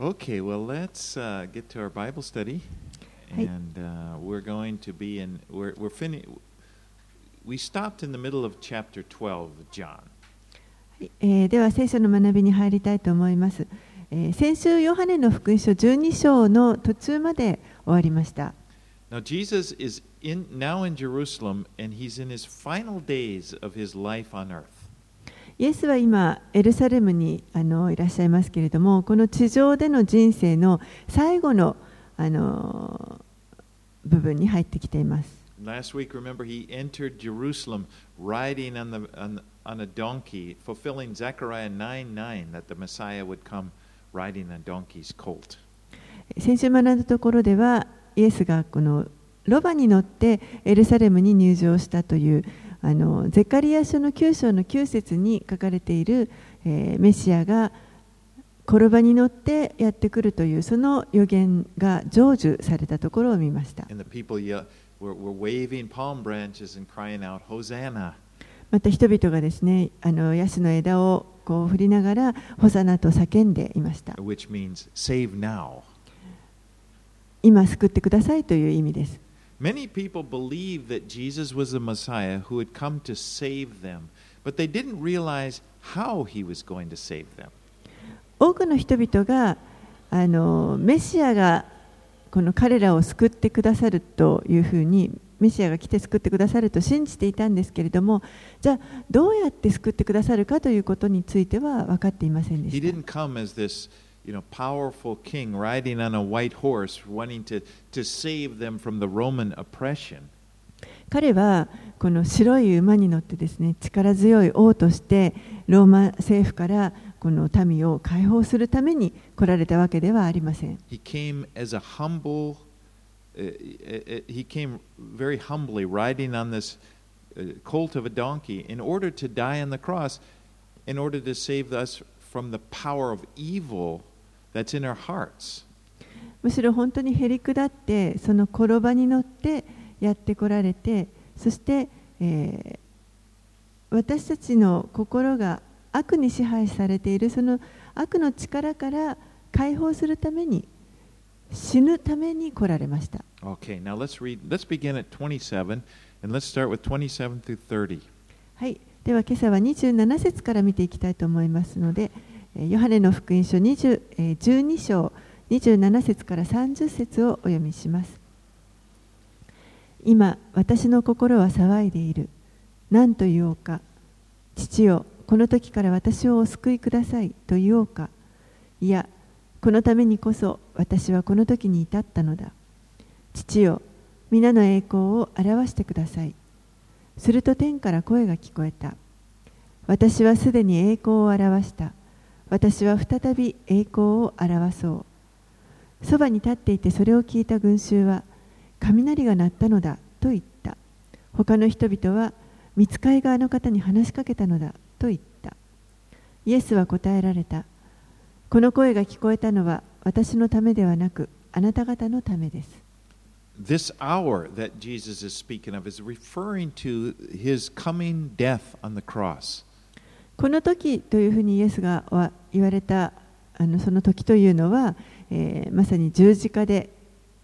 Okay, well, let's uh, get to our Bible study. Hey. And uh, we're going to be in, we're, we're finished. We stopped in the middle of chapter 12 of John. はいえーでは聖書の学びに入りたいと思います、えー先週ヨハネの福音書12章の途中まで終わりました Now, Jesus is in, now in Jerusalem, and he's in his final days of his life on earth. イエスは今エルサレムにあのいらっしゃいますけれどもこの地上での人生の最後のあの部分に入ってきています Last week, remember, he entered Jerusalem riding on, the, on, on a donkey, fulfilling Zechariah 9 9 that the Messiah would come riding a donkey's colt. 先週学んだところではイエスがこのロバに乗ってエルサレムに入場したというあのゼカリア書の9章の9節に書かれている、えーメシアが転ばに乗ってやってくるというその予言が成就されたところを見ました。また人々がですねあのヤシの枝をこう振りながらホサナと叫んでいました。which means save now. 今救ってくださいという意味です。Many people believed that Jesus was the Messiah who had come to save them, but they didn't realize how he was going to save them. 多くの人々があのメシアがこの彼らを救ってくださるというふうにメシアが来て救ってくださると信じていたんですけれどもじゃあどうやって救ってくださるかということについては分かっていませんでした didn't come as this you know, powerful king riding on a white horse, wanting to, to save them from the Roman oppression. 彼はこの白い馬に乗ってですね力強い王としてローマ政府からこの民を解放するために来られたわけではありません He came as a humble, uh, uh, uh, he came very humbly riding on this uh, colt of a donkey in order to die on the cross, in order to save us from the power of evil That's in our hearts. むしろ本当にへり下ってその転ばに乗ってやってこられてそして、えー私たちの心が悪に支配されているその悪の力から解放するために死ぬために来られました Okay, now let's read, let's begin at 27, and let's start with 27 through 30. はいでは今朝は27節から見ていきたいと思いますのでえーヨハネの福音書20、12章27節から30節をお読みします。今私の心は騒いでいる。何と言おうか。父よこの時から私をお救いください。と言おうか。いやこのためにこそ私はこの時に至ったのだ。父よ皆の栄光を表してください。すると天から声が聞こえた。私はすでに栄光を表した。私は再び栄光を表そう。そばに立っていてそれを聞いた群衆は雷が鳴ったのだと言った。他の人々は見つかい側の方に話しかけたのだと言った。イエスは答えられた。この声が聞こえたのは私のためではなくあなた方のためです。This hour that Jesus is speaking of is referring to his coming death on the cross. この時というふうにイエスが言われたあのその時というのは、まさに十字架で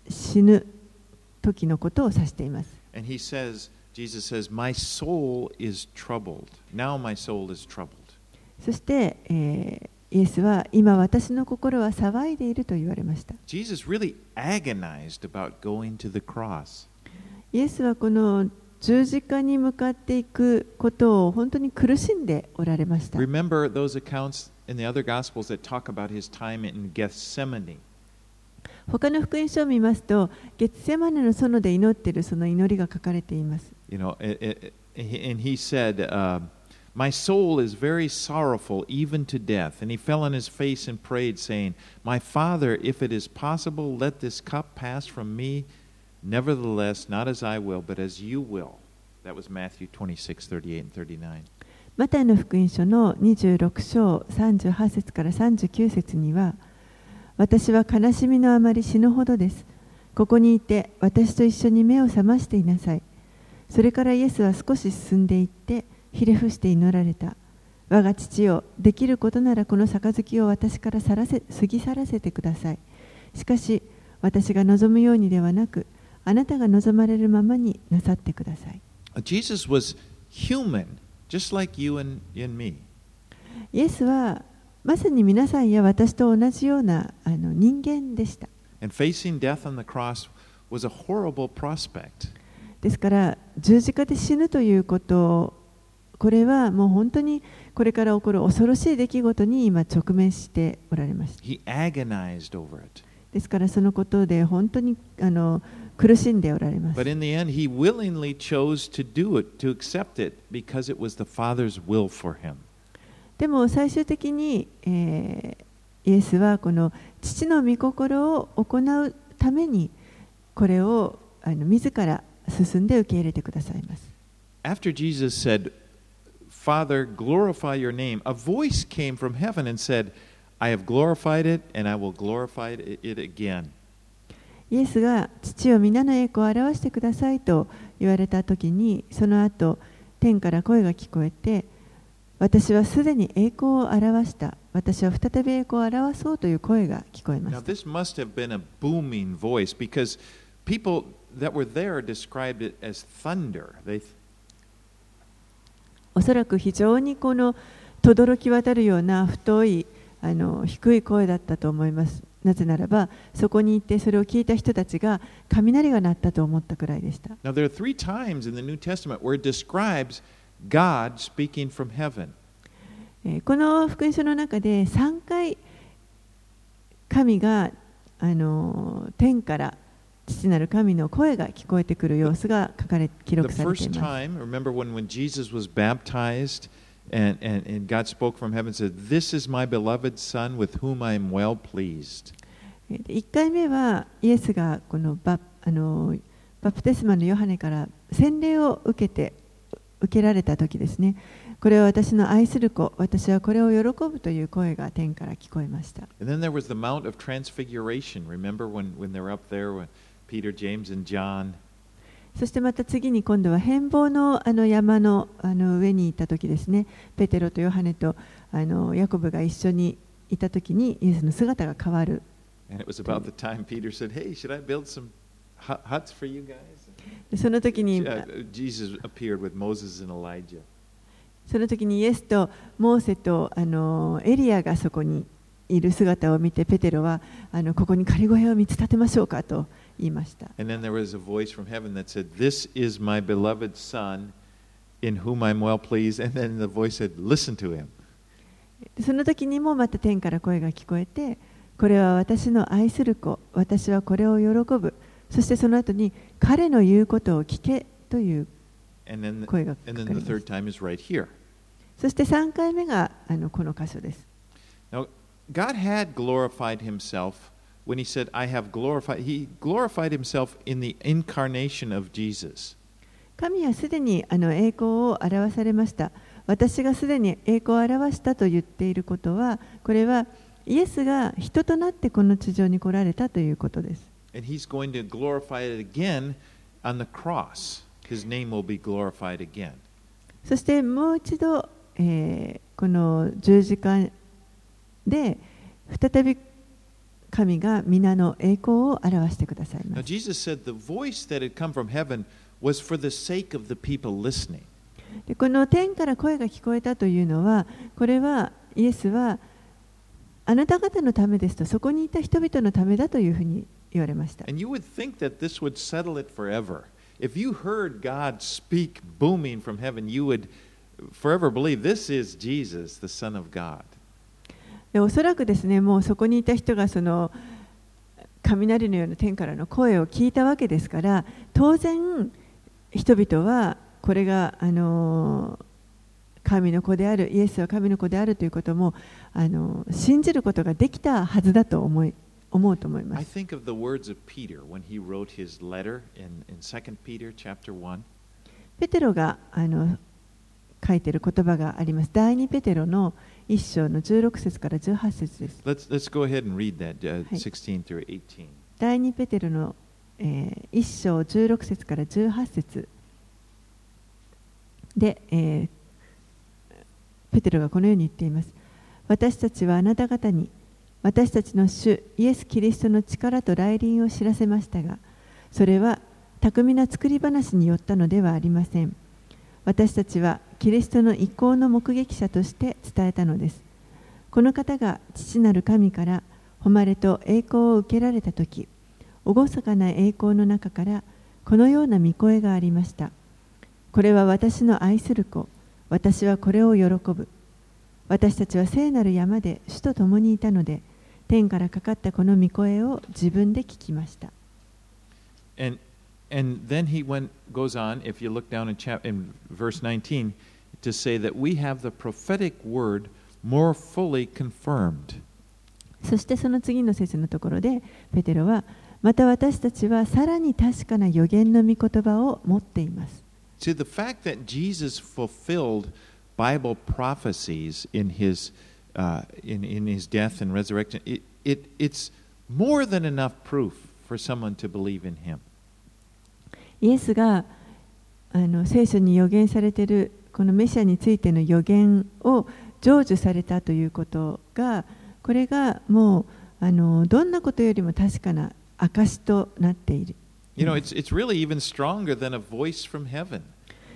死ぬ時のことを指しています。そして、イエスは今私の心は騒いでいると言われました。Jesus really、agonized about イエスはこの十字架に向かっていくことを本当に苦しんでおられました。Remember those accounts in the other Gospels that talk about his time in Gethsemane. 他の福音書を見ますと、ゲッセマネの園で祈っているその祈りが書かれています。You know, and he said, uh, My soul is very sorrowful, even to death. And he fell on his face and prayed, saying, My Father, if it is possible, let this cup pass from me. Nevertheless, not as I will, but as you will. That was Matthew 26, 38 and 39. マタイの福音書の26章38節から39節には私は悲しみのあまり死ぬほどですここにいて私と一緒に目を覚ましていなさいそれからイエスは少し進んでいってひれ伏して祈られた我が父よできることならこの杯を私から去らせ過ぎ去らせてくださいしかし私が望むようにではなくあなたが望まれるままになさってください Jesus was human, just like you and, and me. イエスはまさに皆さんや私と同じようなあの人間でした。And facing death on the cross was a horrible prospect. ですから十字架で死ぬということこれはもう本当にこれから起こる恐ろしい出来事に今直面しておられました。He agonized over it. ですからそのことで本当にあの苦しんでおられます But。in the end, he willingly chose to do it, to accept it, because it was the Father's will for him. でも最終的に、えーイエスはこの父の御心を行うためにこれをあの自ら進んで受け入れてくださいます。After Jesus said, Father, glorify your name, a voice came from heaven and said, I have glorified it, and I will glorify it it again. イエスが父を皆の栄光を表してくださいと言われたときにその後天から声が聞こえて私はすでに栄光を表した。私は再び栄光を表そうという声が聞こえま Now, した。This must have been a booming voice because people that were there described it as thunder. They, おそらく非常にこの轟き渡るような太いあの低い声だったと思いますなぜならば、そこに行ってそれを聞いた人たちが雷が鳴ったと思ったくらいでした。Now, えー、この福音書の中で3回神があの天から父なる神の声が聞こえてくる様子が書かれ記録されています。The first time, remember when, when Jesus was baptized, and, and, and God spoke from heaven and said, This is my beloved Son with whom I am well pleased. えーで1回目はイエスがこのバあのーバプテスマのヨハネから洗礼を受けて受けられた時ですね。これは私の愛する子、私はこれを喜ぶという声が天から聞こえました。 And then there was the Mount of Transfiguration. Remember when, when they were up there with Peter, James, and John? そしてまた次に今度は変貌のあの山のあの上にいた時ですね、ペテロとヨハネとあのヤコブが一緒にいた時にイエスの姿が変わる。その時に、Uh. その時にイエスとモーセとあのエリアがそこにいる姿を見て、ペテロはあのここに仮小屋を見つ立てましょうかと言いました。And then there was a voice from heaven that said, This is my beloved Son in whom I'm well pleased. And then the voice said, Listen to him. でその時にもまた天から声が聞こえて、これは私の愛する子、私はこれを喜ぶ。そしてその後に彼の言うことを聞けという声がかかり the ま third す。time is right here. そして3回目があのこの箇所です。Now, God had glorified himself 神はすでにあの栄光を表されました。私がすでに栄光を表したと言っていることは、これはイエスが人となってこの地上に来られたということです。そしてもう一度、え、この十字架で再び神が皆の栄光を表してください Now, ます。Jesus said the voice that had come from heaven was for the sake of the people listening. でこの天から声が聞こえたというのは、これはイエスはあなた方のためですと、そこにいた人々のためだというふうに言われました。And you would think that this would settle it forever. If you heard God speak booming from heaven, you would forever believe this is Jesus, the Son of God. でおそらくですね、もうそこにいた人がその雷のような天からの声を聞いたわけですから、当然、人々はこれがあの神の子である、イエスは神の子であるということもあの信じることができたはずだと思い思うと思いま I す。think of the words of Peter when he wrote his letter in, in 2 Peter chapter 1. ペテロがあの書いている言葉があります。第2ペテロの1章の16節から18節です。Let's, let's go ahead and read that, uh, はい。16 through 18. 第2ペテロの、えー、1章16節から18節で、えーペテロがこのように言っています私たちはあなた方に私たちの主イエス・キリストの力と来臨を知らせましたがそれは巧みな作り話によったのではありません私たちはキリストの意向の目撃者として伝えたのです。この方が父なる神から誉れと栄光を受けられた時厳かな栄光の中からこのような御声がありました。これは私の愛する子私はこれを喜ぶ。私たちは聖なる山で主と共にいたので天からかかったこの御声を自分で聞きました。And, and then he went, goes on, if you look down in, chap, in verse 19, to say that we have the prophetic word more fully confirmed. そしてその次の節のところでペテロはまた私たちはさらに確かな予言の御言葉を持っています See, the fact that Jesus fulfilled Bible prophecies in his, uh, in, in his death and resurrection, it, it, it's more than enough proof for someone to believe in him. イエスがあの聖書に予言されている このメシアについての予言を成就されたということがこれがもうあのどんなことよりも確かな証となっている You know, it's, it's really even stronger than a voice from heaven.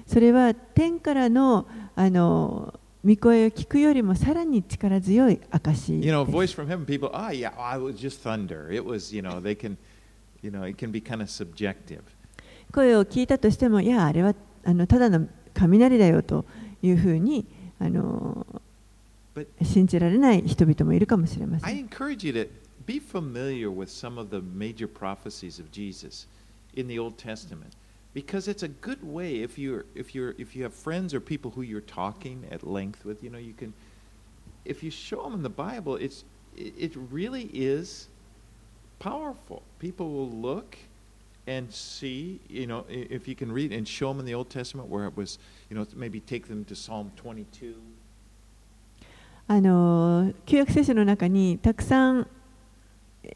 それは天からのあの御声を聞くよりもさらに力強い証 You know, a です voice from heaven, people, ah, yeah, oh, it was just thunder. It was, you know, they can, you know, it can be kind of subjective. 声を聞いたとしてもいやあれはあのただの雷だよというふうにあの But 信じられない人々もいるかもしれませ I ん。 encourage you to be familiar with some of the major prophecies of Jesus in the Old Testament because it's a good way if you're if you're if you have friends or people who you're talking at length with, you know, you can if you show them in the Bible, it's it it really is powerful. People will look and see, you know, if you can read and show them in the Old Testament where it was, you know, maybe take them to Psalm 22. あの旧約聖書の中にたくさん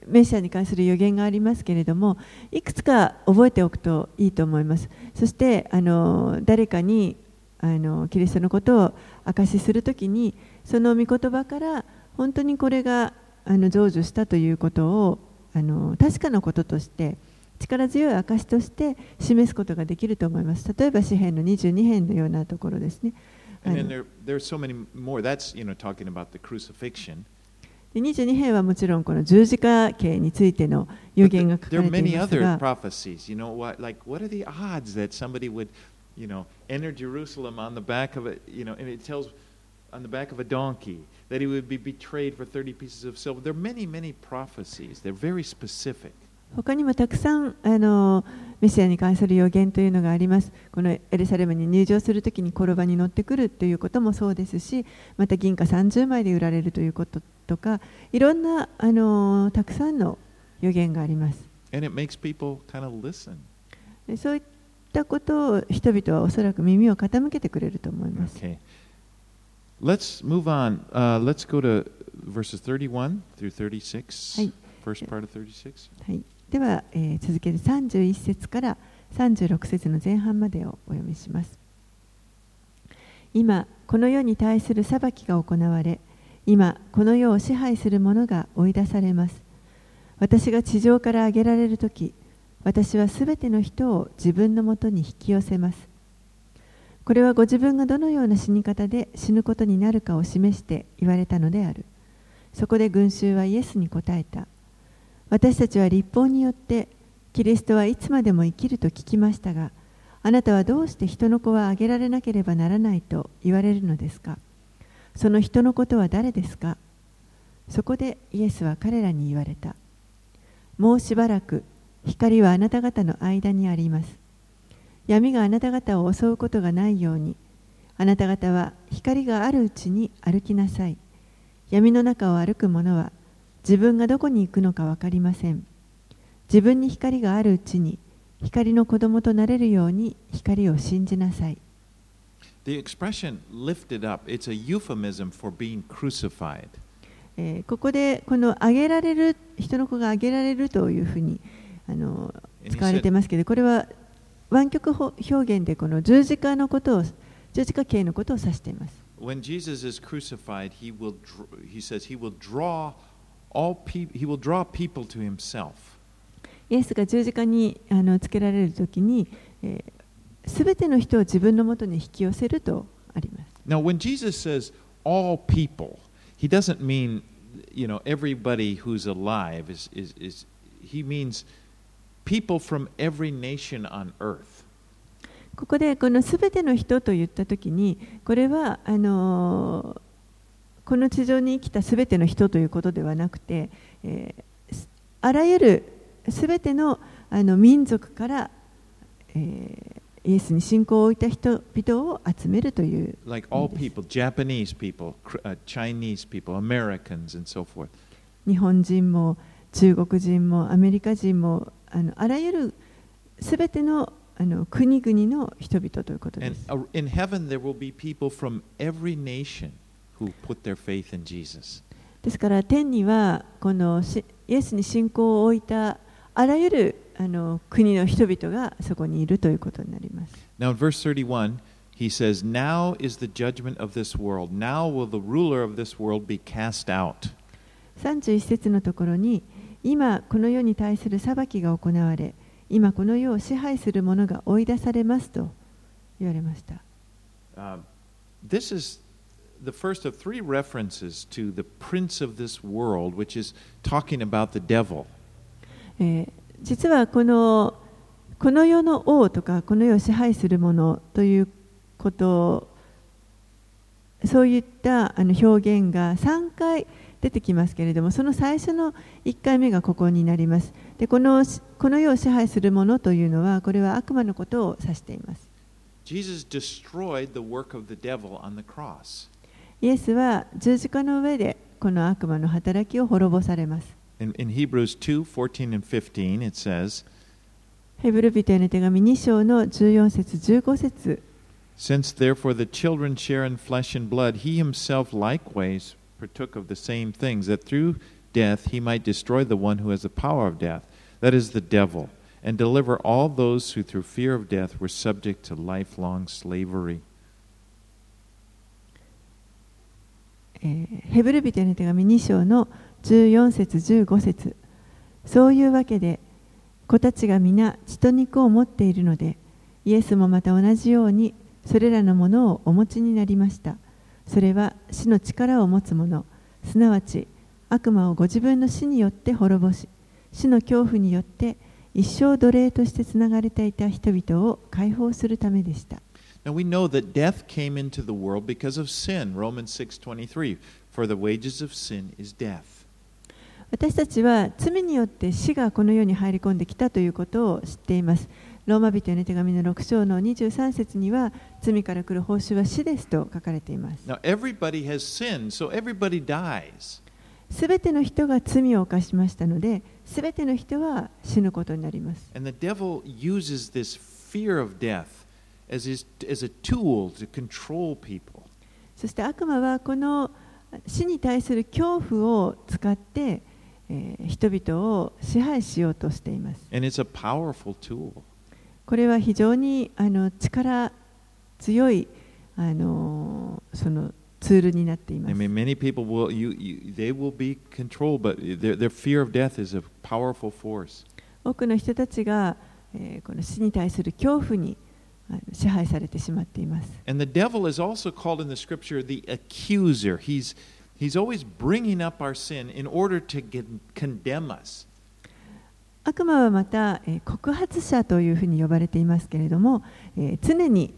メシアに関する予言がありますけれどもいくつか覚えておくといいと思いますそしてあの誰かにあのキリストのことを証しするときにその御言葉から本当にこれがあの成就したということをあの確かなこととして力強い証として示すことができると思います例えば詩篇の22編のようなところですね there so you know, talking about the crucifixion. で22編はもちろんこの十字架刑についての予言が書か there れ are てい many ます other が prophecies. You know what? Like, what are the odds that somebody would, you know, enter Jerusalem on the back of a, you know, and it tells on the back of a donkey that he would be betrayed for 30 pieces of silver. There are many, many prophecies. They're very specific. 他にもたくさんあのメシアに関する予言というのがあります。このエルサレムに入場するときに転ばに乗ってくるということもそうですし、また銀貨30枚で売られるということとか、いろんなあのたくさんの予言があります。And it makes people kind of listen. でそういったことを人々はおそらく耳を傾けてくれると思います。Okay. Let's move on. Uh, let's go to verses 31 through 36. Hey. First part of 36. はい、では、えー続けて31節から36節の前半までをお読みします。今、この世に対する裁きが行われ、今、この世を支配する者が追い出されます。私が地上から上げられるとき、私はすべての人を自分のもとに引き寄せます。これはご自分がどのような死に方で死ぬことになるかを示して言われたのである。そこで群衆はイエスに答えた。私たちは立法によってキリストはいつまでも生きると聞きましたがあなたはどうして人の子はあげられなければならないと言われるのですか？その人のことは誰ですか？そこでイエスは彼らに言われた。もうしばらく光はあなた方の間にあります。闇があなた方を襲うことがないようにあなた方は光があるうちに歩きなさい。闇の中を歩く者は自分がどこに行くのか分かりません自分に光があるうちに光の子供となれるように光を信じなさい The expression lifted up, it's a euphemism for being crucified. えーここでこの挙げられる人の子が挙げられるというふうにあの使われていますけどこれは湾曲表現でこの十字架のことを十字架形のことを指しています。when Jesus is crucified, he will he says he will draw all people he will draw people to himself. イエスが十字架にあのつけられるときに、えー、全ての人を自分のもとに引き寄せるとあります。Now, when Jesus says all people, he doesn't mean you know everybody who's alive. Is is, is he means people from every nation on earth. ここでこのすべての人と言ったときに、これはあのーこの地上に生きたすべての人ということではなくて、えーすあらゆるすべてのあの民族から、えーイエスに信仰を置いた人々を集めるという Like all people, Japanese people, uh, Chinese people, Americans, and so forth. 日本人も中国人もアメリカ人もあのあらゆるすべてのあの国々の人々ということで And す。uh, in heaven, there will be people from every nation ですから天にはこのイエスに信仰を置いたあらゆる国の人々がそこにいるということになります。なお、131 he 節のところに、今この世に対する裁きが行われ、今この世を支配する者が追い出されますと言われました。the first of three references to the prince of this world, which is talking about the devil. この世の王とかこの世を支配するものということそういったあの表現が3回出てきますけれどもその最初の1回目がここになります。でこの,この世を支配するものというのはこれは悪魔のことを指しています。イエス様は悪魔のことを指していますイエスは十字架の上でこの悪魔の働きを滅ぼされます In, in Hebrews 2 14 and 15, it says, ヘブル人への手紙2章の14節15節 Since therefore the children share in flesh and blood, he himself likewise partook of the same things, that through death he might destroy the one who has the power of death, that is the devil, and deliver all those who through fear of death were subject to lifelong slavery. えーヘブル人への手紙2章の14節15節。そういうわけで子たちが皆血と肉を持っているのでイエスもまた同じようにそれらのものをお持ちになりました。それは死の力を持つ者すなわち悪魔をご自分の死によって滅ぼし死の恐怖によって一生奴隷としてつながれていた人々を解放するためでした。Now we know that death came into the world because of sin. Romans 6:23, for the wages of sin is death. 私たちは罪によって死がこの世に入り込んできたということを知っています。ローマ人への手紙の6章の23節には罪から来る報酬は死ですと書かれています。Now everybody has sinned, so everybody dies. すべての人が罪を犯しましたので、すべての人は死ぬことになります。And the devil uses this fear of death そして悪魔はこの死に対する恐怖を使って、えー、人々を支配しようとしています。And it's これは非常にあの力強いあのそのツールになっています。多くの人たちが、えー、この死に対する恐怖に。支配されてしまっています。And the devil is also called in the scripture the accuser. He's, he's always bringing up our sin in order to get, condemn us. 悪魔はまた、えー告発者というふうに呼ばれていますけれども、えー常に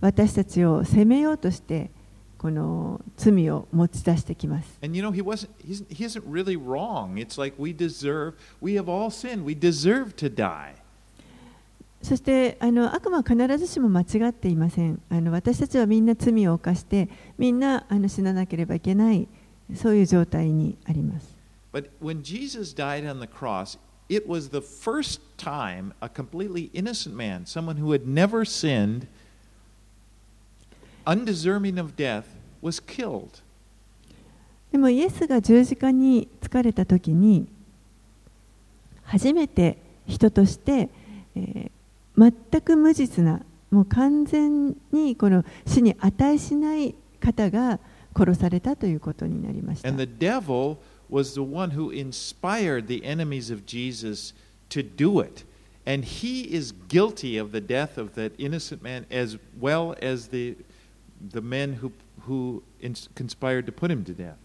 私たちを責めようとしてこの罪を持ち出してきます。And you know, he, wasn't, he isn't really wrong. It's like we deserve, we have all sinned. We deserve to die. そしてあの悪魔は必ずしも間違っていませんあの私たちはみんな罪を犯してみんなあの死ななければいけないそういう状態にあります But when Jesus died on the cross, it was the first time a completely innocent man, someone who had never sinned, undeserving of death, was killed. でもイエスが十字架に疲れた時に初めて人として、えー全く無実なもう完全にこの死に値しない方が殺されたということになりました。And the devil was the one who inspired the enemies of Jesus to do it. And he is guilty of the death of that innocent man as well as the, the men who, who conspired to put him to death.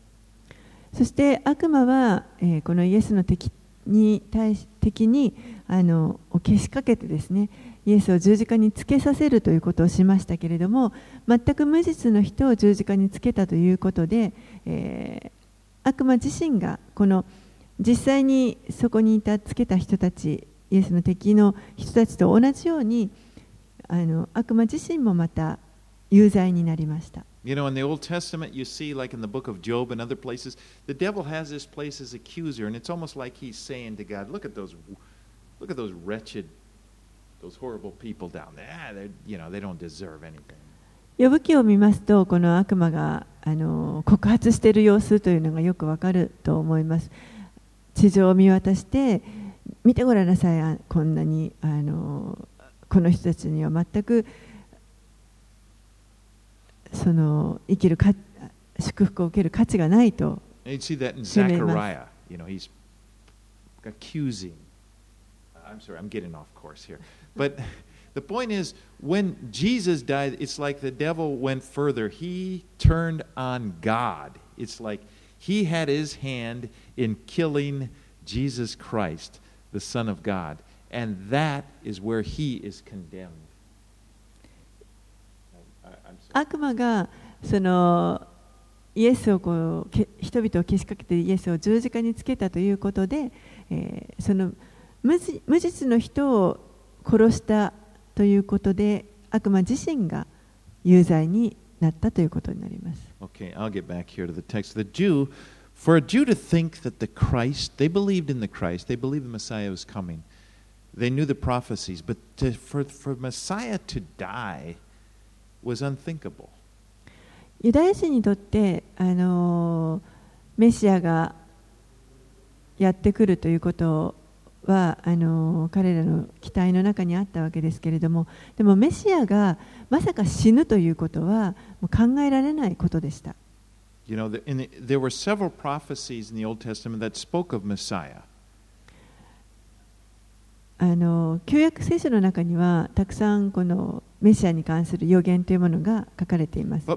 そして悪魔は、えーこのイエスの敵に対し敵にあのをけしかけてですねイエスを十字架につけさせるということをしましたけれども全く無実の人を十字架につけたということで、えー悪魔自身がこの実際にそこにいたつけた人たちイエスの敵の人たちと同じようにあの悪魔自身もまた有罪になりました。You know, in the Old Testament, you see, like in the book of Job and other places, the devil has this place as accuser, and it's almost like he's saying to God, "Look at those, look at those wretched, those horrible people down there. Ah, they're, you know, they don't deserve anything." 呼ぶ記を見ますとこの悪魔があの告発している様子というのがよくわかると思います地上を見渡して見てごらんなさいあこんなにあのこの人たちには全く その生きるか祝福を受ける価値がないと And you see that in Shimei mas- Zechariah. You know, he's accusing. I'm sorry, I'm getting off course here. But the point is, when Jesus died, it's like the devil went further. He turned on God. It's like he had his hand in killing Jesus Christ, the Son of God. And that is where he is condemned. 悪魔がそのイエスをこう人々をけしかけてイエスを十字架につけたということで、えーその無無実の人を殺したということで悪魔自身が有罪になったということになります。Okay, I'll get back here to the text. The Jew, for a Jew to think that the Christ, they believed in the Christ, they believed the Messiah was coming. They knew the prophecies, but to, for, for Messiah to die was unthinkable. ユダヤ人にとって、あのメシアがやってくるということはあの彼らの期待の中にあったわけですけれどもでもメシアがまさか死ぬということはもう考えられないことでした。You know, there were several prophecies in the Old Testament that spoke of Messiah. あの旧約聖書の中にはたくさんこのメシアに関する予言というものが書かれています。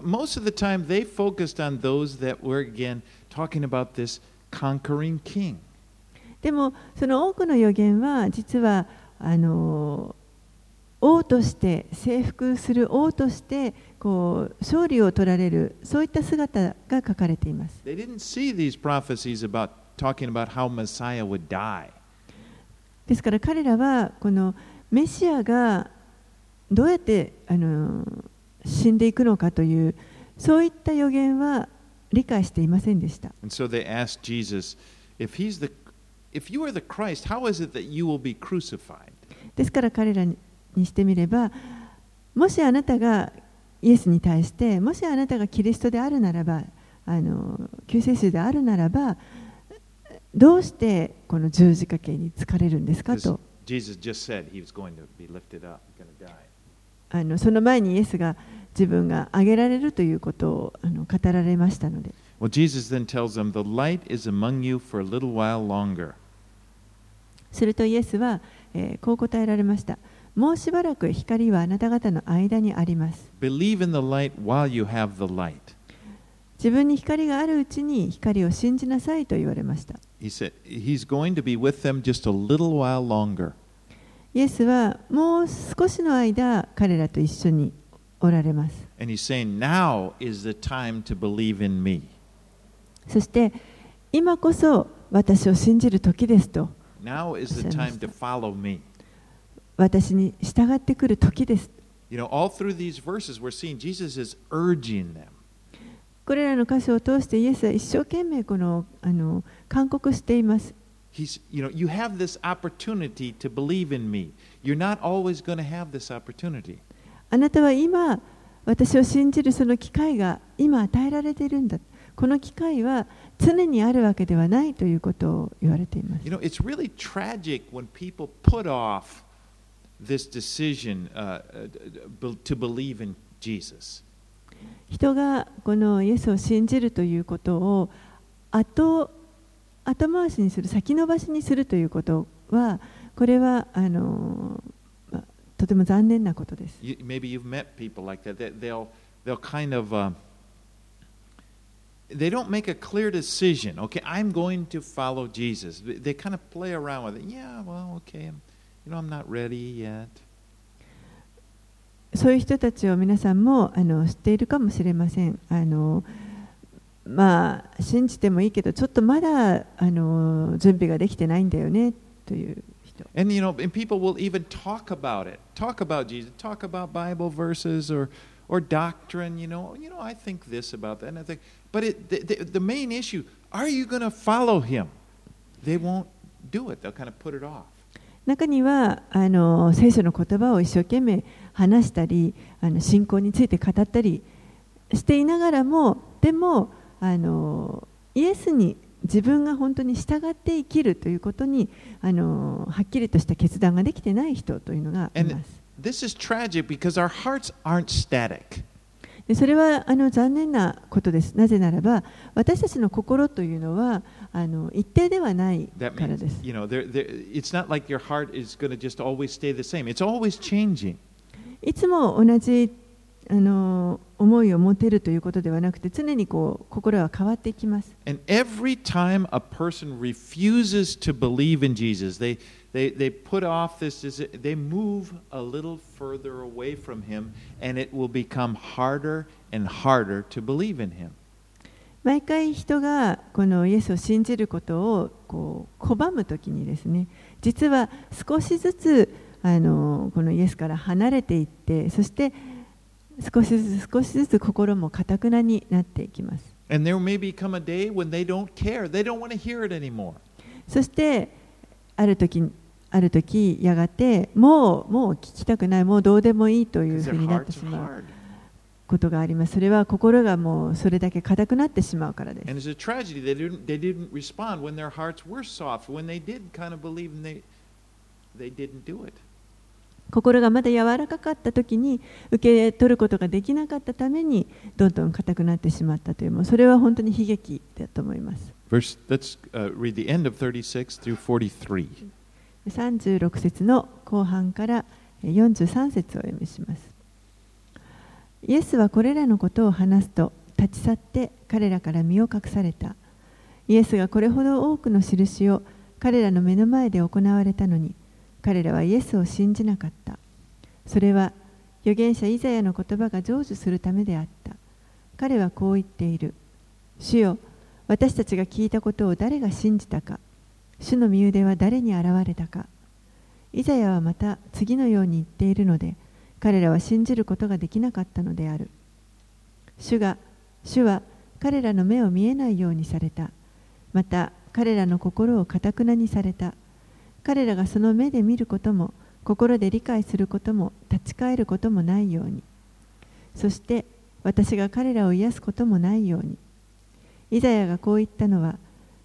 でもその多くの予言は実はあの王として征服する王としてこう勝利を取られるそういった姿が書かれています。ですから彼らはこのメシアがどうやってあの死んでいくのかというそういった予言は理解していませんでした。And so they asked Jesus, if he's the if you are the Christ, how is it that you will be crucified? ですから彼らにしてみればもしあなたがイエスに対してもしあなたがキリストであるならばあの救世主であるならばどうしてこの十字架刑に疲れるんですかと.あのその前にイエスが自分が挙げられるということをあの語られましたので Well, Jesus then tells them, The light is among you for a little while longer. するとイエスは、えーこう答えられましたもうしばらく光はあなた方の間にあります Believe in the light while you have the light. 自分に光があるうちに光を信じなさいと言われました He said he's going to be with them just a little while longer. イエスはもう少しの間彼らと一緒におられます And he's saying, Now is the time to believe in me. そして今こそ私を信じる時ですと Now is the time to follow me. 私に従ってくる時です You know, all through these verses, we're seeing Jesus is urging them. これらの箇所を通してイエスは一生懸命このあの勧告しています。あなたは今私を信じるその機会が今与えられているんだ。この機会は常にあるわけではないということを言われています。人がこのイエスを信じるということを後後回しにする先延ばしにするということはこれはあのとても残念なことです。Maybe you've met people like that. They'll, they'll kind of uh, they don't make a clear decision. Okay, I'm going to follow Jesus. They kind of play around with it. Yeah, well, okay, you know, I'm not ready yet. そういう人たちを皆さんもあの知っているかもしれません。あのまあ、信じてもいいけど、ちょっとまだあの準備ができてないんだよねという人。And you know, and people will even talk about it, talk about Jesus, talk about Bible verses or or doctrine. You know, you know, I think this about that, and I think, but it, the, the, the main issue: Are you going to follow him? They won't do it. They'll kind of put it off. 中にはあの聖書の言葉を一生懸命話したりあの信仰について語ったりしていながらもでもあのイエスに自分が本当に従って生きるということにあのはっきりとした決断ができてない人というのがいます。This is tragic because our hearts aren't static. それはあの残念なことです。なぜならば、私たちの心というのはあの一定ではないからです。You know, there, there, it's not like your heart is going to just always stay the same. It's always changing. いつも同じあの思いを持てるということではなくて、常にこう心は変わっていきます。And every time a person refuses to believe in Jesus, they they, they put off this, they move a little further away from him, and it will become harder and harder to believe in him. 毎回人がこのイエスを信じることをこう拒むときにですね実は少しずつあのこのイエスから離れていってそして少しずつ少しずつ心もかたくなになっていきます。And there may become a day when they don't care. They don't want to hear it anymore. そしてある時ある時やがてもうもう聞きたくないもうどうでもいいというふうになってしまうことがありますそれは心がもうそれだけ硬くなってしまうからです。心がまだ柔らかかった時に受け取ることができなかったためにどんどん硬くなってしまったというもそれは本当に悲劇だと思います。Verse, let's、uh, read the end of36 through 43. 36節の後半から43節を読みします。イエスはこれらのことを話すと立ち去って彼らから身を隠された。イエスがこれほど多くの印を彼らの目の前で行われたのに彼らはイエスを信じなかった。それは預言者イザヤの言葉が成就するためであった。彼はこう言っている。主よ、私たちが聞いたことを誰が信じたか。主の身腕は誰に現れたかイザヤはまた次のように言っているので彼らは信じることができなかったのである。主が主は彼らの目を見えないようにされた。また彼らの心をかたくなにされた。彼らがその目で見ることも心で理解することも立ち返ることもないように。そして私が彼らを癒すこともないように。イザヤがこう言ったのは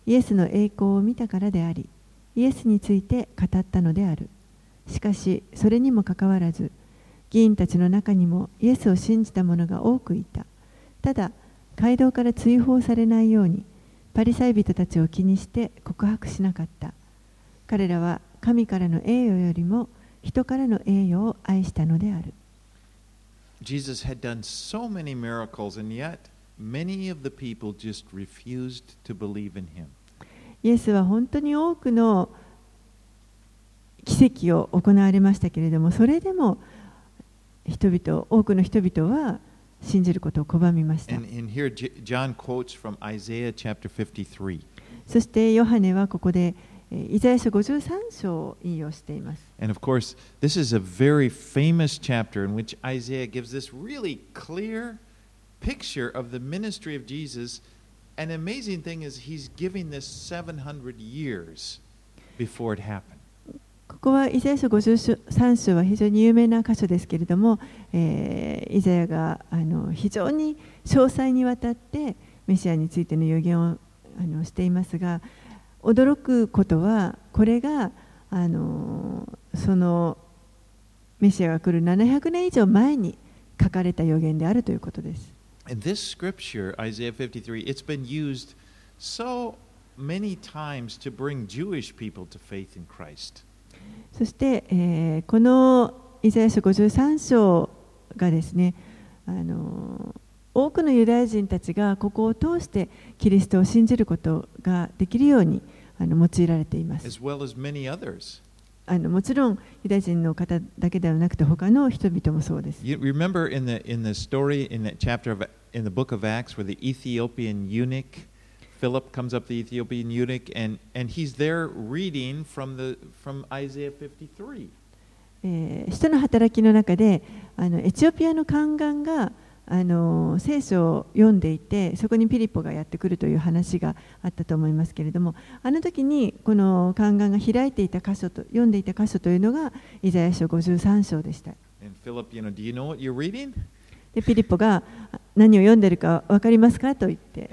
イエスの栄光を見たからでありイエスについて語ったのである。しかしそれにもかかわらず議員たちの中にもイエスを信じた者が多くいた。ただ街道から追放されないようにパリサイ人たちを気にして告白しなかった。彼らは神からの栄誉よりも人からの栄誉を愛したのである。Jesus had done so many miracles and yet many of the people just refused to believe in him. イエスは本当に多くの奇跡を行われましたけれども、それでも人々、多くの人々は信じることを拒みました。そして、ヨハネはここで、イザヤ書53章を引用いま。章を引用しています。ここはイザヤ書53章は非常に有名な箇所ですけれども、えー、イザヤがあの非常に詳細にわたってメシアについての予言をあのしていますが驚くことはこれがあのそのメシアが来る700年以上前に書かれた予言であるということです。And this scripture, Isaiah 53, it's been used so many times to bring Jewish people to faith in Christ. そして、えーこのイザヤ書53章がですねあの多くのユダヤ人たちがここを通してキリストを信じることができるようにあの用いられています as well as many others. あのもちろんユダヤ人の方だけではなくて他の人々もそうです You remember in the in the story in that chapter of in the book of Acts where the Ethiopian eunuch Philip comes up the Ethiopian eunuch and and he's there reading from the from Isaiah 53. えー使徒の働きの中であのエチオピアの宦官があの聖書を読んでいてそこにピリポがやってくるという話があったと思いますけれどもあの時にこの宦官が開いていた箇所と読んでいた箇所というのがイザヤ書53章でした。And Philip, you know, do you know what you're reading? でピリポがあ何を読んでるか分かりますか？と言って。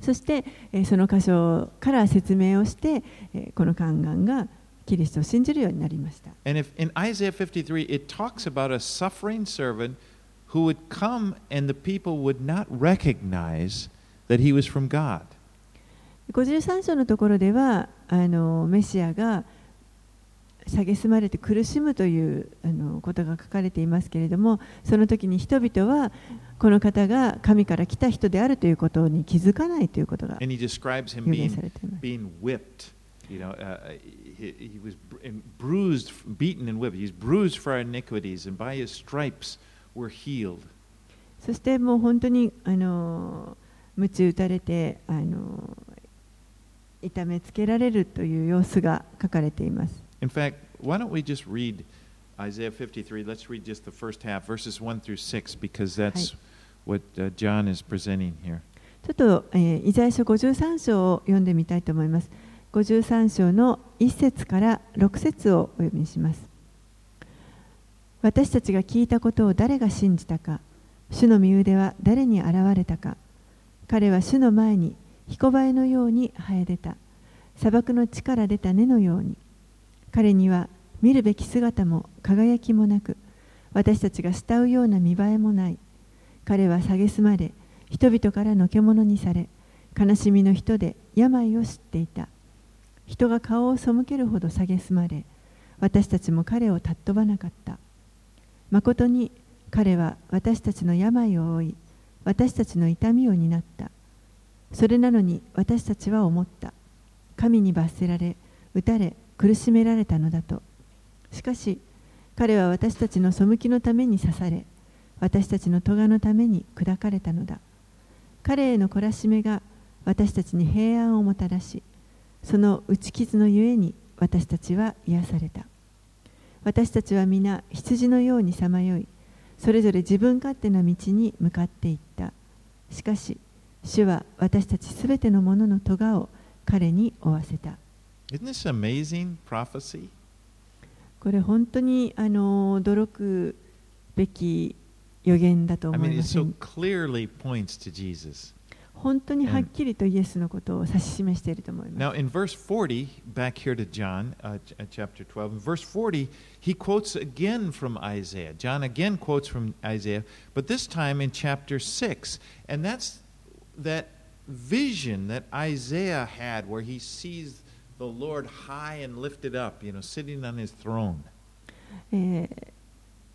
そして、その箇所から説明をして、この宦官がキリストを信じるようになりました。Who 53章のところではあのメシアが蔑まれて苦しむというあのことが書かれていますけれどもその時に人々はこの方が神から来た人であるということに気づかないということが。そしてもう本当にあの鞭打たれてあの痛めつけられるという様子が書かれています。In fact, why don't we just read Isaiah 53? Let's read just the first half, verses 1 through 6, because that's what uh, John is presenting here. ちょっと、えーイザヤ書53章を読んでみたいと思います。53章の1節から6節をお読みします。私たちが聞いたことを誰が信じたか、主の身腕は誰に現れたか、彼は主の前に彦バエのように生え出た、砂漠の地から出た根のように、彼には見るべき姿も輝きもなく、私たちが慕うような見栄えもない。彼は蔑まれ、人々からのけ者にされ悲しみの人で病を知っていた。人が顔を背けるほど蔑まれ私たちも彼を尊ばなかった。まことに彼は私たちの病を負い私たちの痛みを担った。それなのに私たちは思った。神に罰せられ打たれ苦しめられたのだと。しかし彼は私たちの背きのために刺され私たちの咎のために砕かれたのだ。彼への懲らしめが私たちに平安をもたらしその打ち傷のゆえに私たちは癒された。私たちは皆羊のようにさまよいそれぞれ自分勝手な道に向かっていった。しかし主は私たちすべてのものの咎を彼に負わせた。Isn't this amazing prophecy? これ本当にあの驚くべき予言だと I 思 mean, いま it す so clearly points to Jesus. 本当にはっきりとイエスのことを指し示していると思います Now, in verse 40, back here to John, uh, ch- uh, chapter 12, in verse 40, he quotes again from Isaiah. John again quotes from Isaiah, but this time in chapter 6. And that's that vision that Isaiah had where he sees the Lord high and lifted up, you know, sitting on his throne.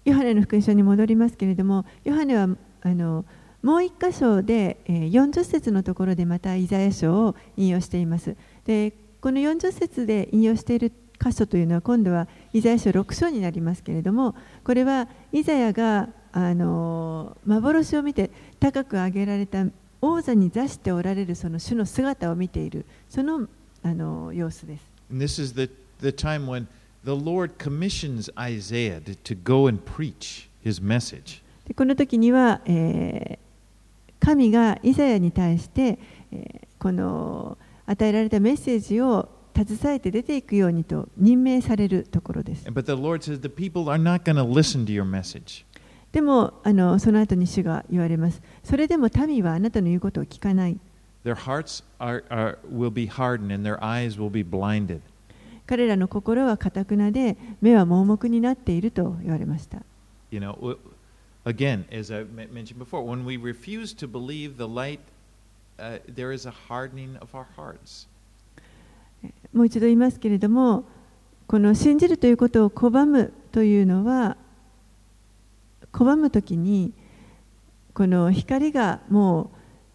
ヨハネの福音書に戻りますけれども、ヨハネはあのもう一箇所で、えー40節のところでまたイザヤ書を引用しています。で、この40節で引用している箇所というのは今度はイザヤ書6章になりますけれども、これはイザヤがあの幻を見て高く上げられた王座に座しておられるその主の姿を見ているそのあの様子です。この時には、神がイザヤに対して、この与えられたメッセージを携えて出ていくようにと任命されるところです。でもあの、その後に主が言われます。それでも民はあなたの言うことを聞かない。Their hearts are, are, will be hardened and their eyes will be blinded. 彼らの心はかたくなで目は盲目になっていると言われました。You know, again, as I mentioned before, when we refuse to believe the light, uh, there is a hardening of our hearts. もう一度言いますけれどもこの信じるということを拒むというのは拒むときにこの光がも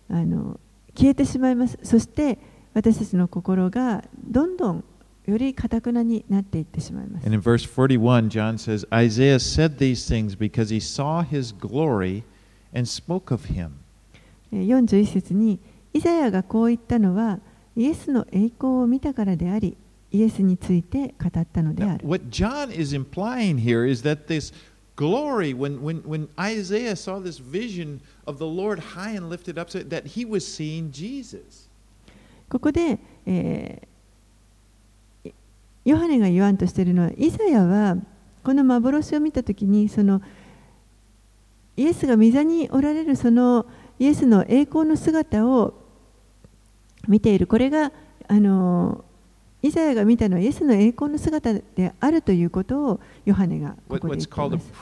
うあの消えてしまいますそして私たちの心がどんどんよりかたくなになっていってしまいます And in verse 41, John says, Isaiah said these things because he saw his glory and spoke of him. えー41節にイザヤがこう言ったのはイエスの栄光を見たからでありイエスについて語ったのである what John is implying here is that this glory, when, when, when Isaiah saw this vision of the Lord high and lifted up, so that he was seeing Jesus. ここで、えーヨハネが言わんとしているのはイザヤはこの幻を見たときにそのイエスが御座におられるそのイエスの栄光の姿を見ているこれがあのイザヤが見たのはイエスの栄光の姿であるということをヨハネがここで言っています。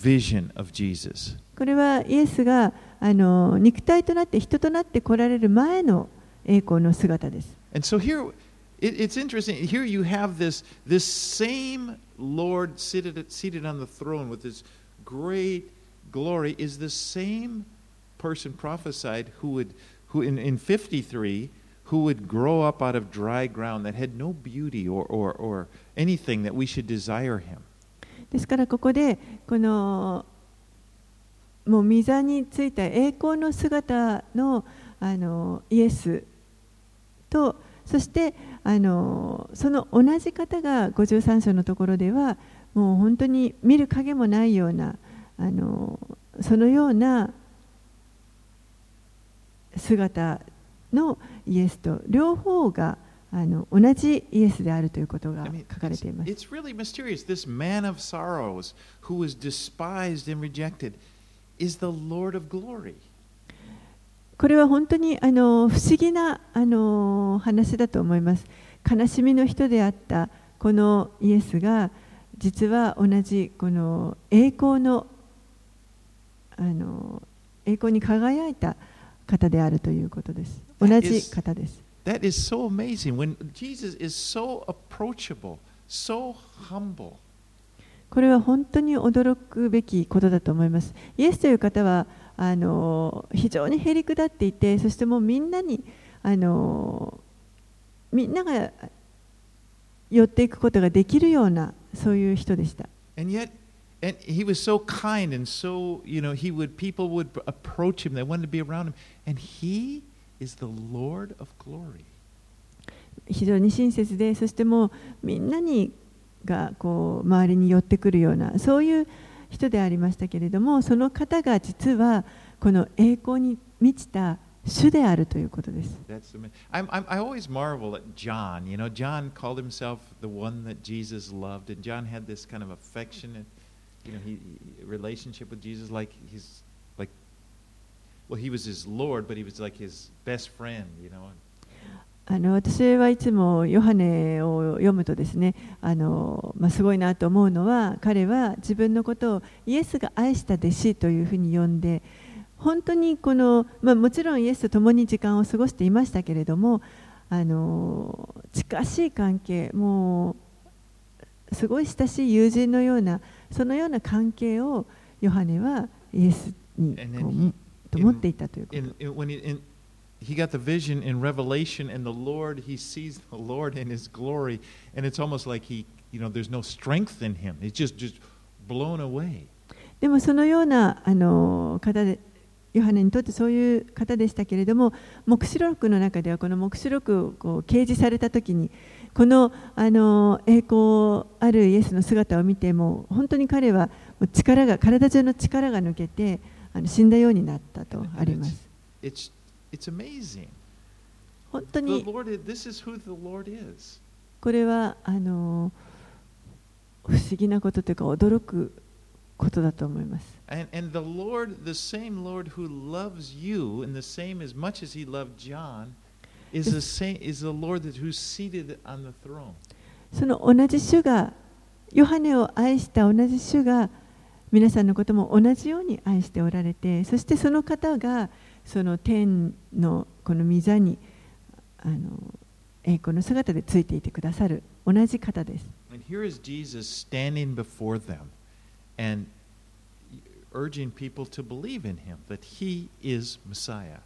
pre, pre-incarnate vision of Jesus. これはイエスがあの肉体となって人となって来られる前の栄光の姿です。 And so here, it, it's interesting. Here you have this, this same Lord seated, seated on the throne with this great glory is the same person prophesied who would, who in, in 53, who would grow up out of dry ground that had no beauty or, or, or anything that we should desire him. ですからここでこのもう御座についた栄光の姿のあのイエスとそしてあのその同じ方が53章のところではもう本当に見る影もないようなあのそのような姿のイエスと両方があの同じイエスであるということが書かれています。it's really mysterious. This man of sorrows who was despised and rejected is the Lord of glory. これは本当にあの不思議なあの話だと思います。悲しみの人であったこのイエスが実は同じこの栄光のあの栄光に輝いた方であるということです。同じ方です。That is so amazing when Jesus is so approachable, so humble. これは本当に驚くべきことだと思います。イエスという方はあの非常にへりくだっていて、そしてもうみんなにあのみんなが寄っていくことができるようなそういう人でした。And yet, and he was so kind and so, you know, he would people would approach him, they wanted to be around him, and he 非常に親切で、そしてもみんなにがこう周りに寄ってくるような、そういう人でありましたけれども、その方が実はこの栄光に満ちた主であるということです。Well, he was his Lord, but he was like his best friend. You know, あの私はいつもヨハネを読むとですねあの、まあ、すごいなと思うのは彼は自分のことをイエスが愛した弟子というふうに呼んで本当にこの、まあ、もちろんイエスと共に時間を過ごしていましたけれどもあの近しい関係もうすごい親しい友人のようなそのような関係をヨハネはイエスにこうと思っていたという。でもそのようなあの方で、ヨハネにとってそういう方でしたけれども、黙示録の中ではこの黙示録をこう掲示されたときに、この,あの栄光あるイエスの姿を見ても、本当に彼は力が、体中の力が抜けて、死んだようになったとあります。本当に、これはあの不思議なことというか、驚くことだと思います。神その同じ主が、ヨハネを愛した同じ主が、皆さんのことも同じように愛しておられてそしてその方がその天のこの御座にあの栄光の姿でついていてくださる同じ方です。And here is Jesus standing before them and urging people to believe in him, that he is Messiah.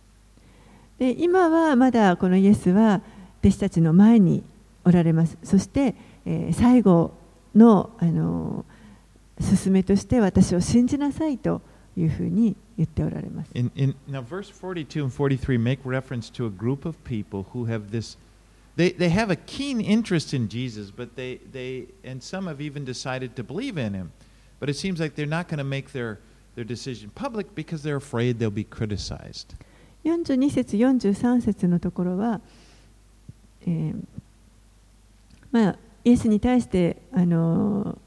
で今はまだこのイエスは弟子たちの前におられます。そして、えー最後のあの勧めとして私を信じなさいというふうに言っておられます。In, in, now, verse 42 and 43 make reference to a group of people who have this. They, they have a keen interest in Jesus, but they, they, and some have even decided to believe in him. But it seems like they're not going to make their, their decision public because they're afraid they'll be criticized. 42節43節のところは、えーまあ、イエスに対してあの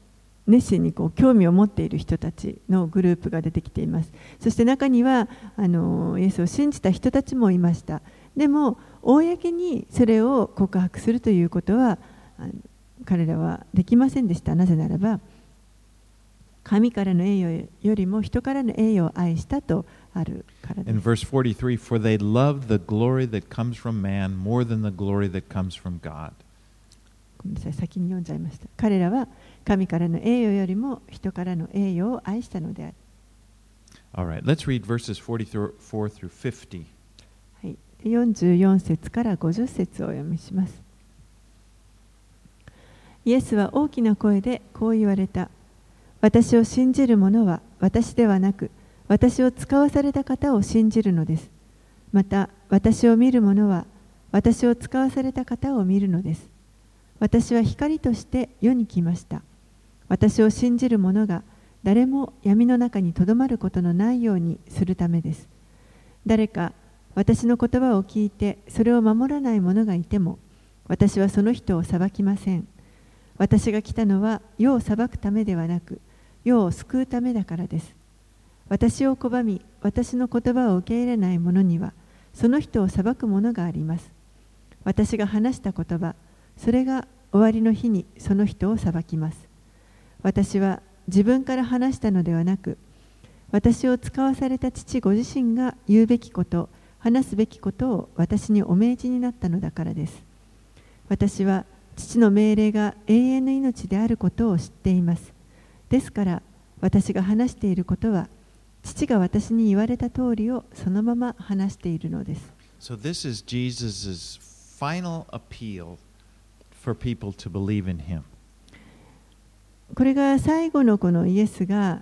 熱心にこう興味を持っている人たちのグループが出てきています。そして中にはあのイエスを信じた人たちもいました。でも公にそれを告白するということは彼らはできませんでした。なぜならば神からの栄誉よりも人からの栄誉を愛したとあるからです。In verse 43, for they loved the glory that comes from man more than the glory that comes from God. ごめんなさい、先に読んじゃいました。彼らは神からの栄誉よりも人からの栄誉を愛したのである。Right, let's read verses 44 through 50. はい、44節から50節をお読みします。イエスは大きな声でこう言われた。私を信じる者は私ではなく、私を使わされた方を信じるのです。また、私を見る者は私を使わされた方を見るのです。私は光として世に来ました。私を信じる者が誰も闇の中にとどまることのないようにするためです。誰か私の言葉を聞いてそれを守らない者がいても私はその人を裁きません。私が来たのは世を裁くためではなく世を救うためだからです。私を拒み私の言葉を受け入れない者にはその人を裁くものがあります。私が話した言葉それが終わりの日にその人を裁きます。私は自分から話したのではなく私を使わされた父ご自身が言うべきこと話すべきことを私にお命じになったのだからです。私は父の命令が永遠の命であることを知っています。ですから私が話していることは父が私に言われた通りをそのまま話しているのです。So, this is Jesus' final appeal for people to believe in him. これが最後のこのイエスが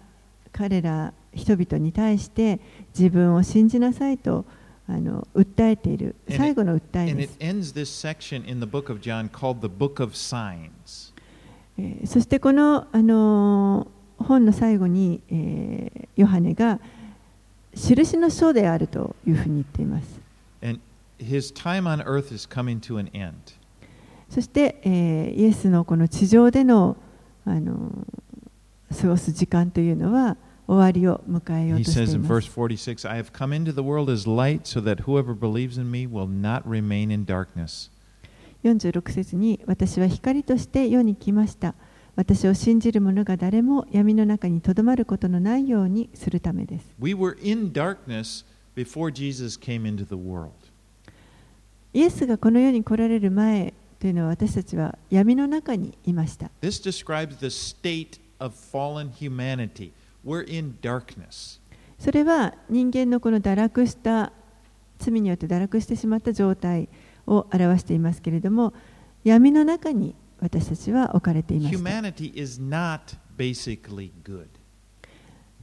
彼ら人々に対して自分を信じなさいとあの訴えている最後の訴えです。ends this section in the book of John called the Book of Signs. えーそしてこの、あのー本の最後に、えーヨハネが印の書であるというふうに言っています。And his time on earth is coming to an end. そして、えーイエスのこの地上での、あのー過ごす時間というのは終わりを迎えよう He として says い in ま verse す。46 I have come into the world as light so that whoever believes in me will not remain in darkness. 46節に私は光として世に来ました。私を信じる者が誰も闇の中にとどまることのないようにするためです。We were in darkness before Jesus came into the world. イエスがこの世に来られる前というのは私たちは闇の中にいました。This describes the state of fallen humanity. We're in darkness. それは人間のこの堕落した罪によって堕落してしまった状態を表していますけれども闇の中に私たちは置かれていました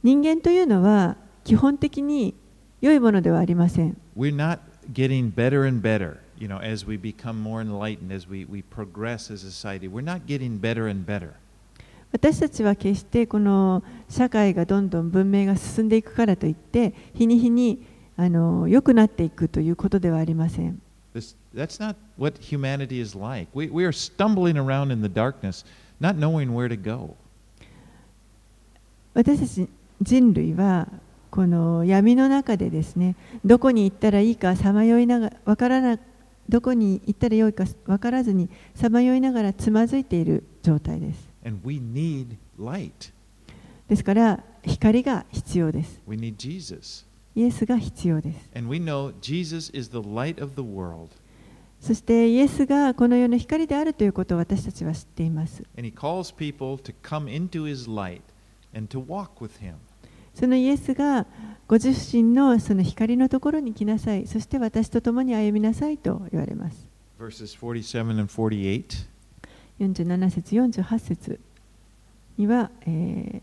人間というのは基本的に良いものではありません you know, as we become more enlightened, as we, we progress as a society. We're not getting better and better. 私たちは決してこの社会がどんどん文明が進んでいくからといって日に日にあの良くなっていくということではありません This, that's not what humanity is like. We, we are stumbling around in the darkness, not knowing where to go. 私たち人類はこの闇の中でですねどこに行ったらいいかさまよいながらわからなどこに行ったらよいか分からずにさまよいながらつまずいている状態です.ですから光が必要です We need Jesus. イエスが必要です And we know Jesus is the light of the world. そしてイエスがこの世の光であるということを私たちは知っていますそのイエスがご自身のその光のところに来なさいそして私と共に歩みなさいと言われます Verses 47 and 48. 47節48節には、えー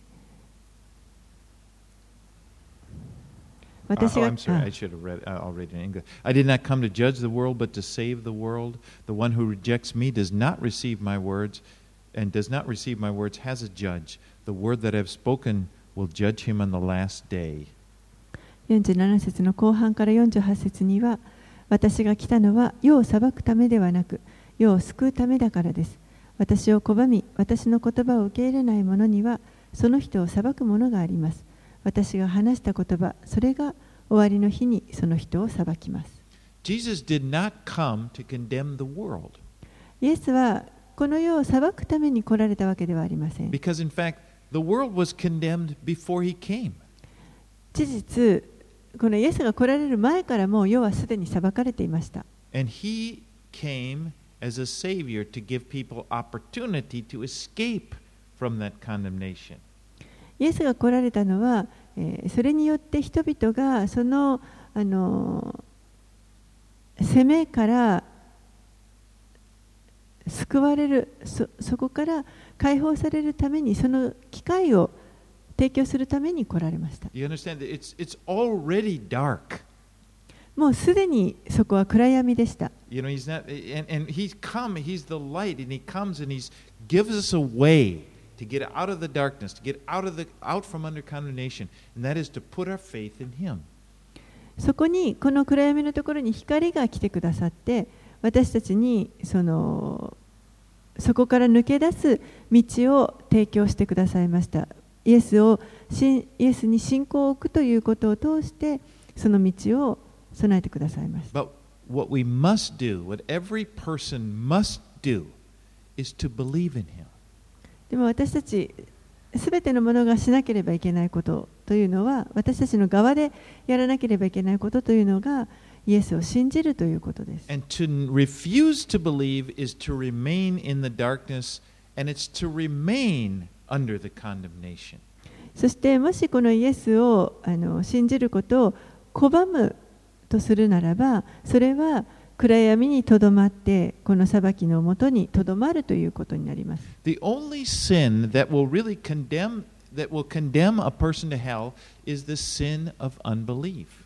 Uh, 私 oh, が I'm sorry, あ I should have read. Uh, I'll read it in English. I did not come to judge the world, but to save the world. The one who rejects me does not receive my words, and does not receive my words has a judge. The word that I've spoken will judge him on the last day. 47節の後半から48節には私が来たのは世を裁くためではなく世を救うためだからです。私を拒み私の言葉を受け入れない者にはその人を裁くものがあります。私が話した言葉それが終わりの日にその人を裁きます。Jesus did not come to condemn the world. イエスはこの世を裁くために来られたわけではありません。Because, in fact, the world was condemned before he came. 事実このイエスが来られる前からもう世はすでに裁かれていました And he came as a savior to give people opportunity to escape from that condemnation. イエスが来られたのは、えーそれによって人々がそのあの責めから救われるそそこから解放されるためにその機会を提供するために来られました it's, it's. もうすでにそこは暗闇でした You know, he's not, and, and he's come, he's the light, and he comes and he's gives us a way to get out of the darkness, to get out of the out from under condemnation, and that is to put our faith in him. そこにこの暗闇のところに光が来てくださって私たちにそのそこから抜け出す道を提供してくださいましたイエスをしイエスに信仰を置くということを通してその道を備えてくださいました But what we must do, what every person must do, is to believe in him. でも私たちすべてのものがしなければいけないことというのは私たちの側でやらなければいけないことというのがイエスを信じるということです And to refuse to believe is to remain in the darkness, and it's to remain under the condemnation. そしてもしこのイエスをあの信じることを拒むとするならばそれは暗闇にとどまってこの裁きのもとにとどまるということになります The only sin that will really condemn that will condemn a person to hell is the sin of unbelief.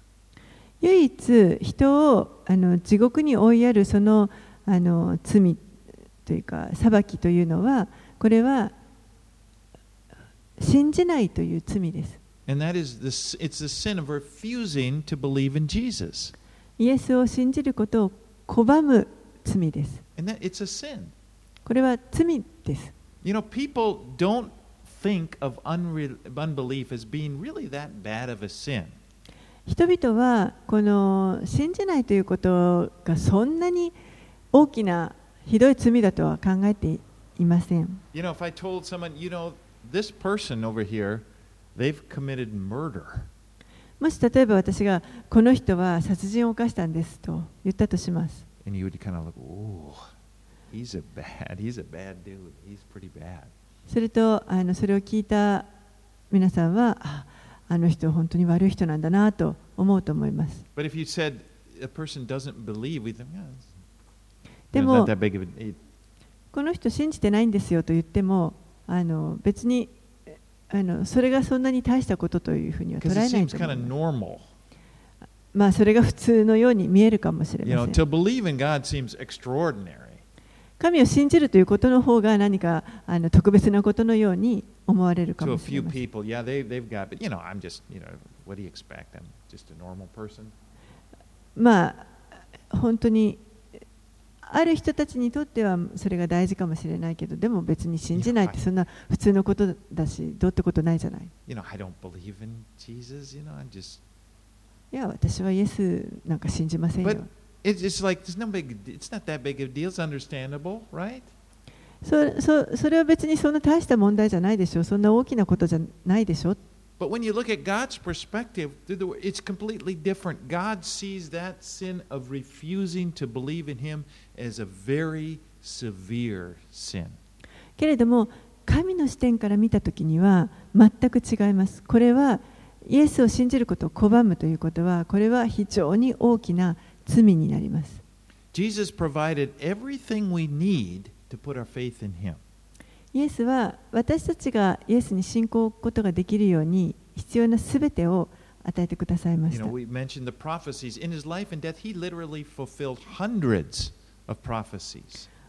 唯一人をあの地獄に追いやるその,あの罪というか裁きというのはこれは信じないという罪です。イエスを信じることを拒む罪です。これは罪です。You know, people don't think of unbelief as being really that bad of a sin. 人々はこの信じないということがそんなに大きなひどい罪だとは考えていません You know, if I told someone, you know, this person over here, they've committed murder. もし例えば私がこの人は殺人を犯したんですと言ったとします And you would kind of look, ooh, he's a bad, he's a bad dude. He's pretty bad. するとあのそれを聞いた皆さんはああの人本当に悪い人なんだなと思うと思います。でも、この人信じてないんですよと言っても、あの別にあのそれがそんなに大したことというふうには捉えないんです。まそれが普通のように見えるかもしれません。神を信じるということの方が何かあの特別なことのように。思われるかもしれませ。まあ、本当に、ある人たちにとってはそれが大事かもしれないけど、でも別に信じないってそんな普通のことだし、どうってことないじゃない。いや、私はイエスなんか信じませんよ。どそそそれは別にそんな大した問題じゃないでしょそんな大きなことじゃないでしょ But when you look at God's perspective, it's completely different. God sees that sin of refusing to believe in Him as a very severe sin. けれども神の視点から見たときには全く違います。これはイエスを信じることを拒むということはこれは非常に大きな罪になります。Jesus provided everything we need イエスは私たちがイエスに信仰を置くことができるように必要なすべてを与えてくださいました。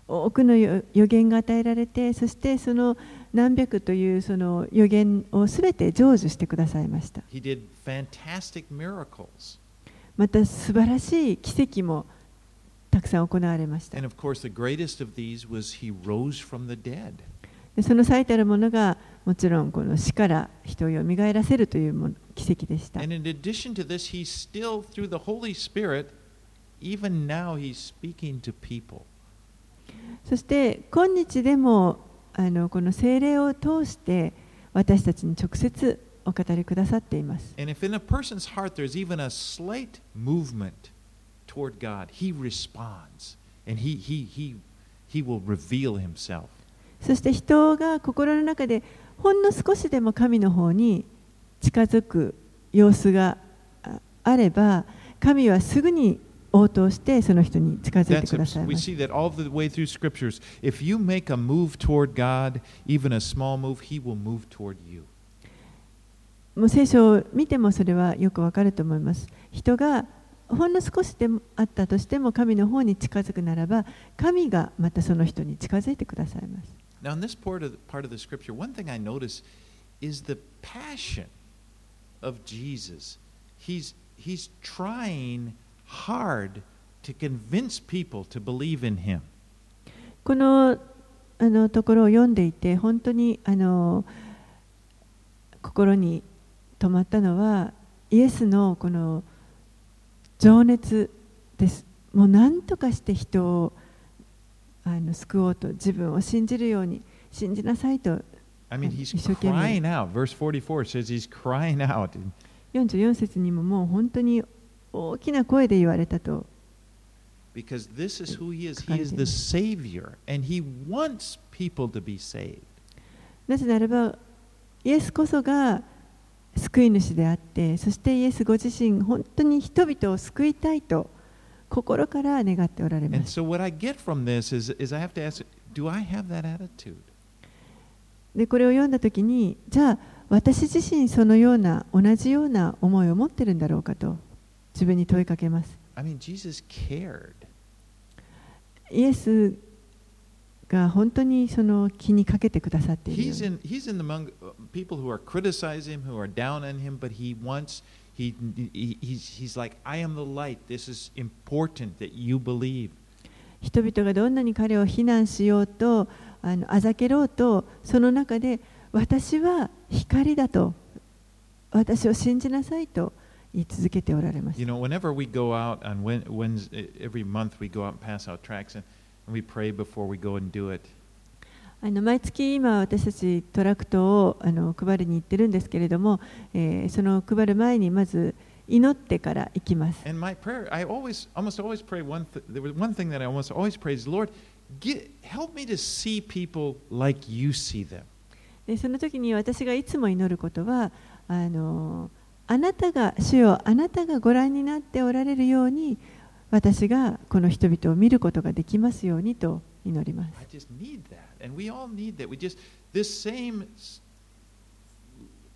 多くの予言が与えられて、そしてその何百というその予言をすべて成就してくださいました。また素晴らしい奇跡も。たくさん行われました。Course, でその最たるものがもちろんこの死から人をよらせるというもの奇跡でした。そして今日でもあのこの聖霊を通して私たちに直接お語りくださっています。Toward God, He responds and He, he, he, he will reveal Himself. そして人が心の中でほんの少しでも神の方に近づく様子がああれば神はすぐに応答してその人に近づいてください we ます see that all the way through scriptures. If you make a move toward God, even a small move, He will move toward you. もう聖書を見てもそれはよくわかると思います人がほんの少しでもあったとしても神の方に近づくならば神がまたその人に近づいてくださいます Now, in this part of the, part of the scripture, one thing I notice is the passion of Jesus. He's, he's trying hard to convince people to believe in Him. このあのところを読んでいて本当にあの心に留まったのはイエスのこの情熱ですもう何とかして人をあの救おうと自分を信じるように信じなさいと I mean, Um, he's 一生懸命。crying out. Verse 44 says he's crying out. 44節にももう本当に大きな声で言われたと Because this is who he is. He is the Savior, and he wants people to be saved. なぜならばイエスこそが救い主であってそしてイエスご自身本当に人々を救いたいと心から願っておられます?でこれを読んだ時にじゃあ私自身そのような同じような思いを持ってるんだろうかと自分に問いかけます I mean, Jesus cared. イエスが本当にその気にかけてくださっている。人々がどんなに彼を非難しようとあ,のあざけろうとその中で私は光だと私を信じなさいと言い続けておられます。We pray before we go and do it. あの毎月今私たちトラクトをあの配りに行ってるんですけれども、えー、その配る前にまず祈ってから行きます。その時に私がいつも祈ることはあ,のあなたが主よあなたがご覧になっておられるように、私がこの人々を見ることができますようにと祈ります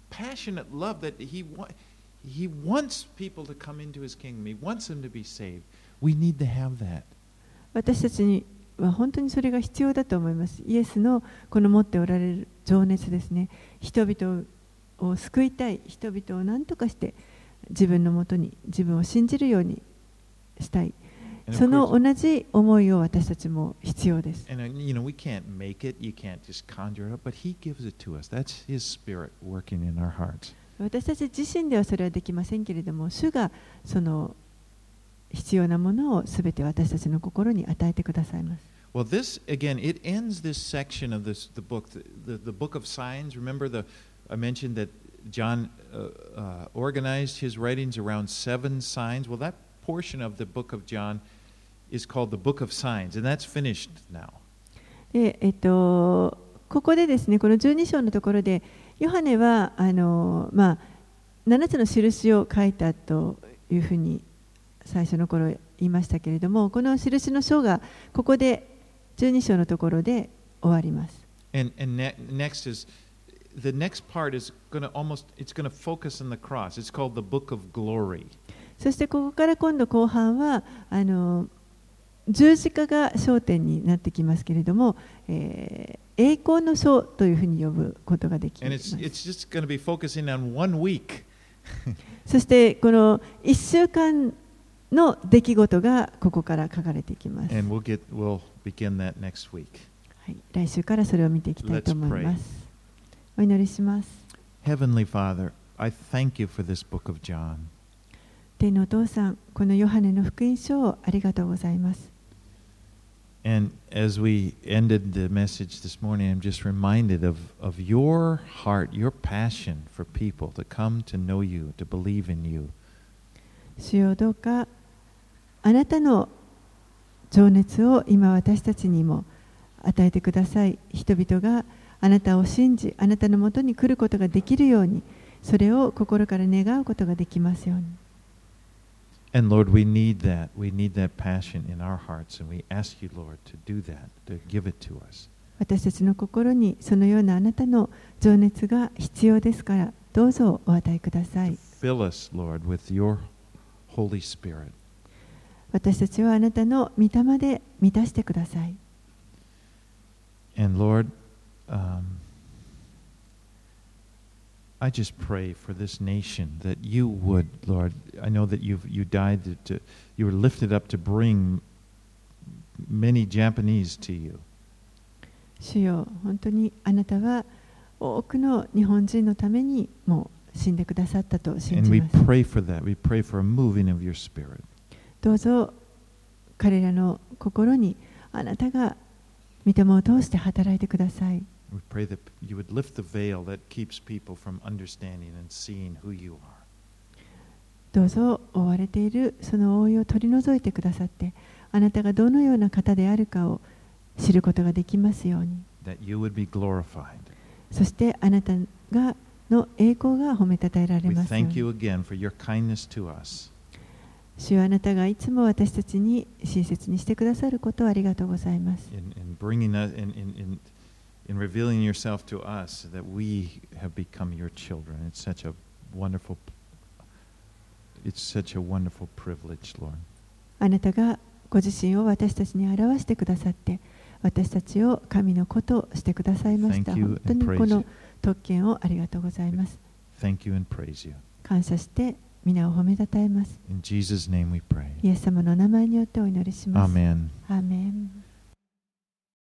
passionate love that he wa- he wants people to come into his kingdom. He wants them to be saved. We need to have that. 私たちには本当にそれが必要だと思います。イエスのこの持っておられる情熱ですね。人々を救いたい、人々を何とかして自分のもとに自分を信じるようにしたい。その同じ思いを私たちも必要です。And uh, you know, we can't make it. You can't just conjure it up, but He gives it to us. That's His Spirit working in our hearts. 私たち自身ではそれはできませんけれども、主がその必要なものをすべて私たちの心に与えてくださいます。Well, this again, it ends this section of this the book, the, the, the book of signs. Remember the I mentioned that John uh, uh, organized his writings around seven signs. Well, that portion of the book of John is called the book of signs, and that's finished now. でえっと、ここでですね、この12章のところで、ヨハネはあの、まあ、7つの印を書いたというふうに最初の頃言いましたけれども、この印の章がここで12章のところで終わります。 And, and ne- next is the next part is going to almost it's going to focus on the cross. It's called the book of glory. そしてここから今度後半はあの十字架が焦点になってきますけれども、えー、栄光の書というふうに呼ぶことができます。そしてこの一週間の出来事がここから書かれていきます。はい、来週からそれを見ていきたいと思います。お祈りします。Heavenly Father, I thank you for this book of John. 天のお父さん、このヨハネの福音書をありがとうございます。使用とか、あなたの情熱を今私たちにも与えてください。人々があなたを信じ、あなたのもとに来ることができるように、それを心から願うことができますように。And Lord, we need that. We need that passion in our hearts. And we ask you, Lord, to do that, to give it to us. 私たちの心にそのようなあなたの情熱が必要ですからどうぞお与えください Fill us, Lord, with your Holy Spirit. 私たちはあなたの御霊で満たしてください And Lord, um, I just pray for this nation that you would, Lord. I know that you've you died to, to you were lifted up to bring many Japanese to you. 主よ本当にあなたは多くの日本人のためにもう死んでくださったと信 And じ we ます pray for that. We pray for a moving of your spirit. どうぞ彼らの心にあなたが御霊を通して働いてください We pray that you would lift the veil that keeps people from understanding and seeing who you are. どうぞ覆われているその覆いを取り除いてくださってあなたがどのような方であるかを知ることができますように That you would be glorified. そしてあなたがの栄光が褒めたたえられますよう thank に you again for your kindness to us. 主よあなたがいつも私たちに親切にしてくださることをありがとうございます。in, in in, in, in, in revealing yourself to us that we have become your children. It's such a wonderful it's such a wonderful privilege, Lord. あなたがご自身を私たちに表してくださって、私たちを神の子としてくださいました。 Thank you 本当に and こ praise の you. 特権をありがとうございます。 Thank you and praise you. 感謝して皆を褒めたたえます。 In Jesus' name we pray. イエス様の名前によってお祈りします。 Amen. アーメン